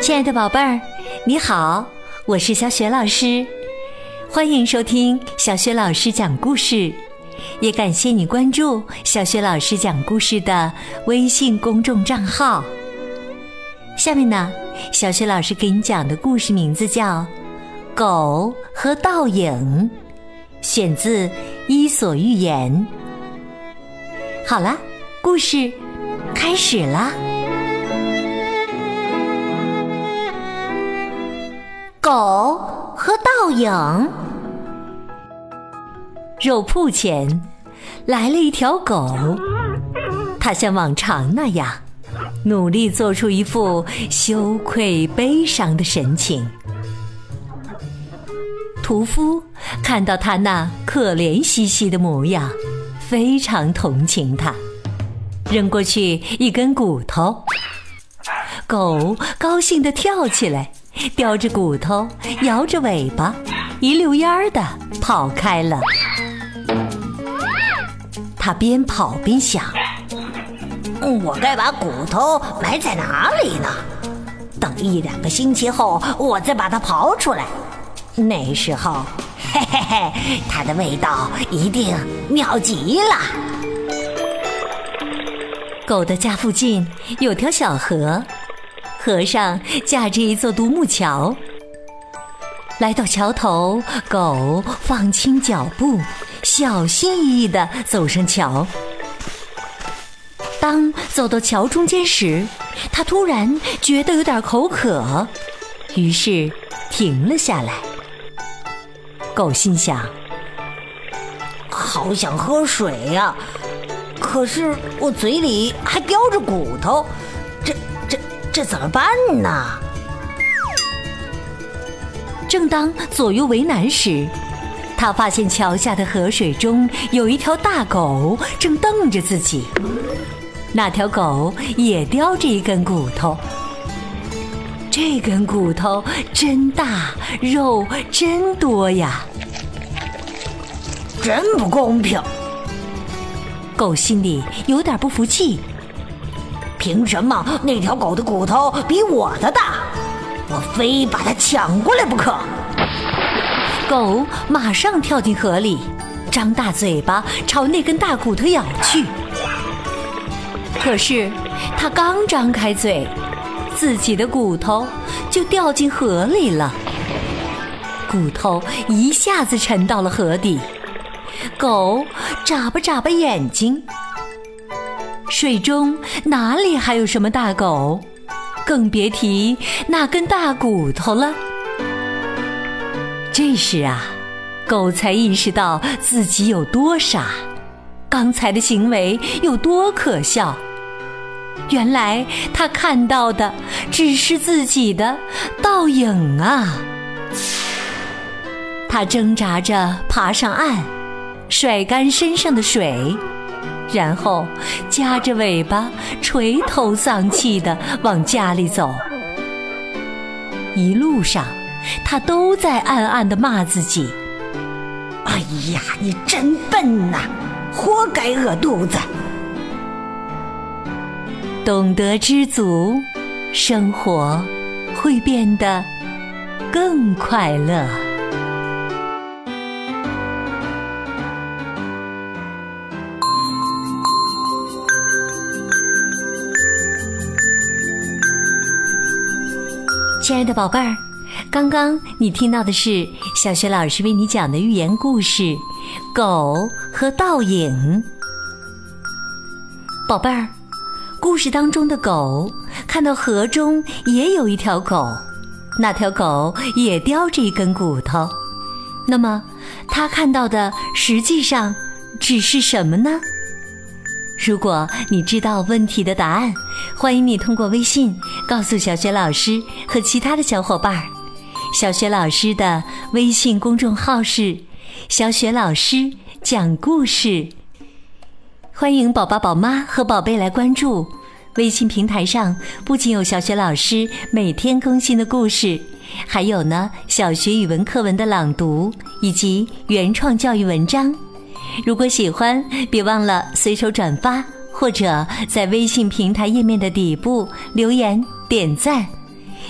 亲爱的宝贝儿，你好，我是小雪老师，欢迎收听小雪老师讲故事，也感谢你关注小雪老师讲故事的微信公众账号。下面呢，小雪老师给你讲的故事名字叫《狗和倒影》，选自《伊索寓言》。好了，故事开始了。狗和倒影。肉铺前来了一条狗，它像往常那样，努力做出一副羞愧悲伤的神情。屠夫看到它那可怜兮兮的模样，非常同情它，扔过去一根骨头。狗高兴地跳起来。叼着骨头，摇着尾巴，一溜烟儿的跑开了。它边跑边想：“我该把骨头埋在哪里呢？等一两个星期后，我再把它刨出来。那时候，嘿嘿嘿，它的味道一定妙极了。”狗的家附近有条小河。河上架着一座独木桥。来到桥头，狗放轻脚步，小心翼翼地走上桥。当走到桥中间时，它突然觉得有点口渴，于是停了下来。狗心想：“好想喝水呀，可是我嘴里还叼着骨头。”这这、这怎么办呢？正当左右为难时，他发现桥下的河水中有一条大狗正瞪着自己。那条狗也叼着一根骨头，这根骨头真大，肉真多呀！真不公平！狗心里有点不服气。凭什么那条狗的骨头比我的大？我非把它抢过来不可！狗马上跳进河里，张大嘴巴朝那根大骨头咬去。可是它刚张开嘴，自己的骨头就掉进河里了。骨头一下子沉到了河底，狗眨巴眨巴眼睛。水中哪里还有什么大狗，更别提那根大骨头了。这时啊，狗才意识到自己有多傻，刚才的行为有多可笑。原来他看到的只是自己的倒影啊！他挣扎着爬上岸，甩干身上的水。然后夹着尾巴，垂头丧气地往家里走。一路上，他都在暗暗地骂自己：“哎呀，你真笨呐，活该饿肚子！”懂得知足，生活会变得更快乐。亲爱的宝贝儿，刚刚你听到的是小学老师为你讲的寓言故事《狗和倒影》。宝贝儿，故事当中的狗看到河中也有一条狗，那条狗也叼着一根骨头。那么，它看到的实际上只是什么呢？如果你知道问题的答案，欢迎你通过微信告诉小雪老师和其他的小伙伴儿。小雪老师的微信公众号是“小雪老师讲故事”，欢迎宝宝、宝妈和宝贝来关注。微信平台上不仅有小雪老师每天更新的故事，还有呢小学语文课文的朗读以及原创教育文章。如果喜欢，别忘了随手转发。或者在微信平台页面的底部留言点赞。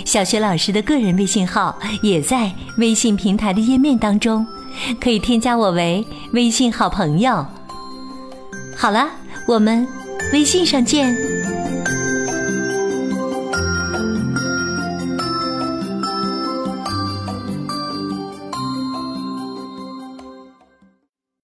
小学老师的个人微信号也在微信平台的页面当中，可以添加我为微信好朋友。好了，我们微信上见。